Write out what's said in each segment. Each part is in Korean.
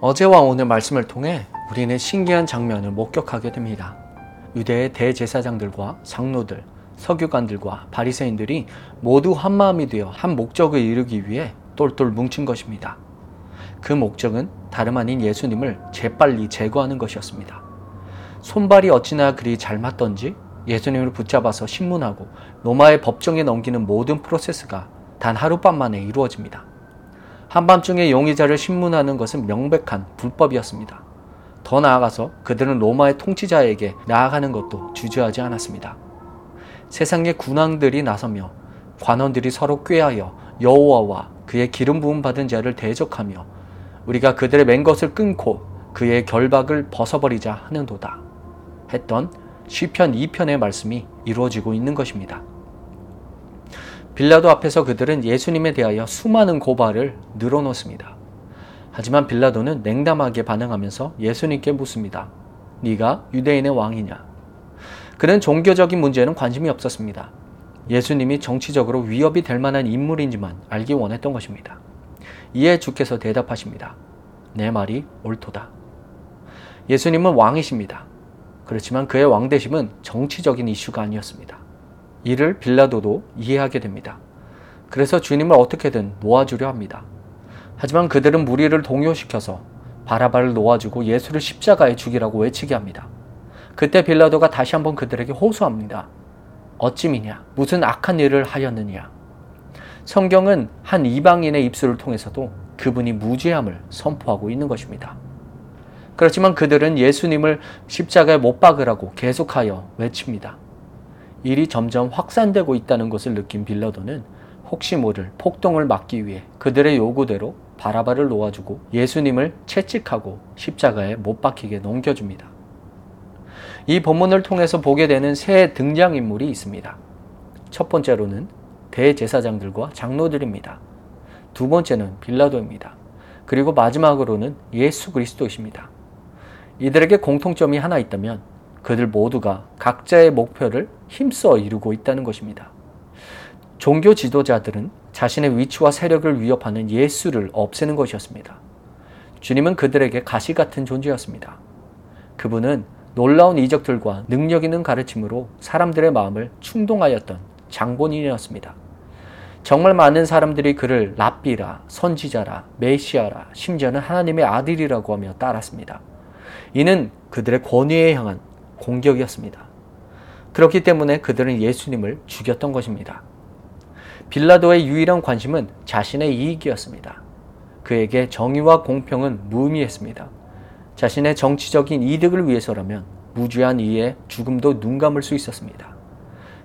어제와 오늘 말씀을 통해 우리는 신기한 장면을 목격하게 됩니다. 유대의 대제사장들과 장로들, 서기관들과 바리새인들이 모두 한 마음이 되어 한 목적을 이루기 위해 똘똘 뭉친 것입니다. 그 목적은 다름 아닌 예수님을 재빨리 제거하는 것이었습니다. 손발이 어찌나 그리 잘 맞던지 예수님을 붙잡아서 신문하고 로마의 법정에 넘기는 모든 프로세스가 단 하룻밤 만에 이루어집니다. 한밤중에 용의자를 신문하는 것은 명백한 불법이었습니다. 더 나아가서 그들은 로마의 통치자에게 나아가는 것도 주저하지 않았습니다. 세상의 군왕들이 나서며 관원들이 서로 꾀하여 여호와와 그의 기름 부음 받은 자를 대적하며 우리가 그들의 맨 것을 끊고 그의 결박을 벗어버리자 하는도다 했던 시편 2편의 말씀이 이루어지고 있는 것입니다. 빌라도 앞에서 그들은 예수님에 대하여 수많은 고발을 늘어놓습니다. 하지만 빌라도는 냉담하게 반응하면서 예수님께 묻습니다. 네가 유대인의 왕이냐? 그는 종교적인 문제는 관심이 없었습니다. 예수님이 정치적으로 위협이 될 만한 인물인지만 알기 원했던 것입니다. 이에 주께서 대답하십니다. 내 말이 옳도다. 예수님은 왕이십니다. 그렇지만 그의 왕대심은 정치적인 이슈가 아니었습니다. 이를 빌라도도 이해하게 됩니다. 그래서 주님을 어떻게든 놓아주려 합니다. 하지만 그들은 무리를 동요시켜서 바라바를 놓아주고 예수를 십자가에 죽이라고 외치게 합니다. 그때 빌라도가 다시 한번 그들에게 호소합니다. 어찌미냐? 무슨 악한 일을 하였느냐? 성경은 한 이방인의 입술을 통해서도 그분이 무죄함을 선포하고 있는 것입니다. 그렇지만 그들은 예수님을 십자가에 못 박으라고 계속하여 외칩니다. 일이 점점 확산되고 있다는 것을 느낀 빌라도는 혹시 모를 폭동을 막기 위해 그들의 요구대로 바라바를 놓아주고 예수님을 채찍하고 십자가에 못 박히게 넘겨줍니다. 이 본문을 통해서 보게 되는 새 등장인물이 있습니다. 첫 번째로는 대제사장들과 장로들입니다. 두 번째는 빌라도입니다. 그리고 마지막으로는 예수 그리스도이십니다. 이들에게 공통점이 하나 있다면 그들 모두가 각자의 목표를 힘써 이루고 있다는 것입니다. 종교 지도자들은 자신의 위치와 세력을 위협하는 예수를 없애는 것이었습니다. 주님은 그들에게 가시 같은 존재였습니다. 그분은 놀라운 이적들과 능력 있는 가르침으로 사람들의 마음을 충동하였던 장본인이었습니다. 정말 많은 사람들이 그를 랍비라, 선지자라, 메시아라, 심지어는 하나님의 아들이라고 하며 따랐습니다. 이는 그들의 권위에 향한 공격이었습니다. 그렇기 때문에 그들은 예수님을 죽였던 것입니다. 빌라도의 유일한 관심은 자신의 이익이었습니다. 그에게 정의와 공평은 무의미했습니다. 자신의 정치적인 이득을 위해서라면 무죄한 이의 죽음도 눈 감을 수 있었습니다.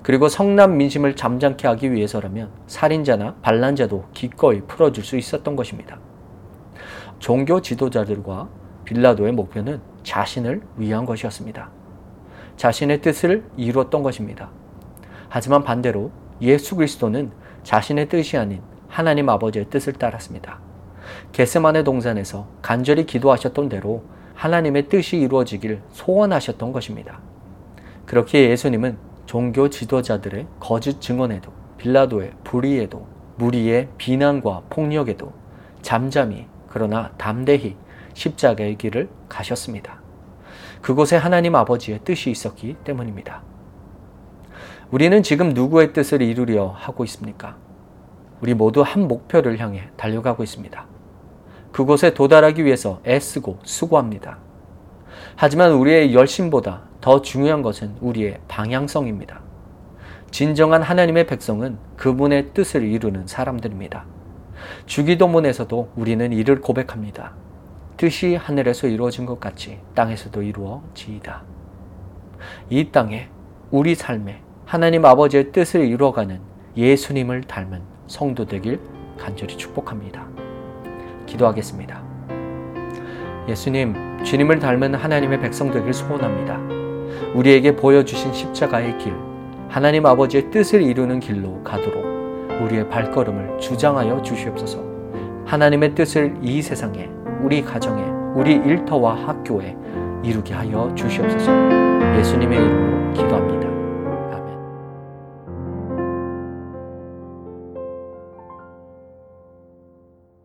그리고 성남 민심을 잠잠케 하기 위해서라면 살인자나 반란자도 기꺼이 풀어줄 수 있었던 것입니다. 종교 지도자들과 빌라도의 목표는 자신을 위한 것이었습니다. 자신의 뜻을 이루었던 것입니다. 하지만 반대로 예수 그리스도는 자신의 뜻이 아닌 하나님 아버지의 뜻을 따랐습니다. 게스만의 동산에서 간절히 기도하셨던 대로 하나님의 뜻이 이루어지길 소원하셨던 것입니다. 그렇게 예수님은 종교 지도자들의 거짓 증언에도 빌라도의 불의에도 무리의 비난과 폭력에도 잠잠히 그러나 담대히 십자가의 길을 가셨습니다. 그곳에 하나님 아버지의 뜻이 있었기 때문입니다. 우리는 지금 누구의 뜻을 이루려 하고 있습니까? 우리 모두 한 목표를 향해 달려가고 있습니다. 그곳에 도달하기 위해서 애쓰고 수고합니다. 하지만 우리의 열심보다 더 중요한 것은 우리의 방향성입니다. 진정한 하나님의 백성은 그분의 뜻을 이루는 사람들입니다. 주기도문에서도 우리는 이를 고백합니다. 뜻이 하늘에서 이루어진 것 같이 땅에서도 이루어지이다. 이 땅에 우리 삶에 하나님 아버지의 뜻을 이루어가는 예수님을 닮은 성도 되길 간절히 축복합니다. 기도하겠습니다. 예수님, 주님을 닮은 하나님의 백성 되길 소원합니다. 우리에게 보여주신 십자가의 길, 하나님 아버지의 뜻을 이루는 길로 가도록 우리의 발걸음을 주장하여 주시옵소서. 하나님의 뜻을 이 세상에, 우리 가정에, 우리 일터와 학교에 이루게 하여 주시옵소서. 예수님의 이름으로 기도합니다.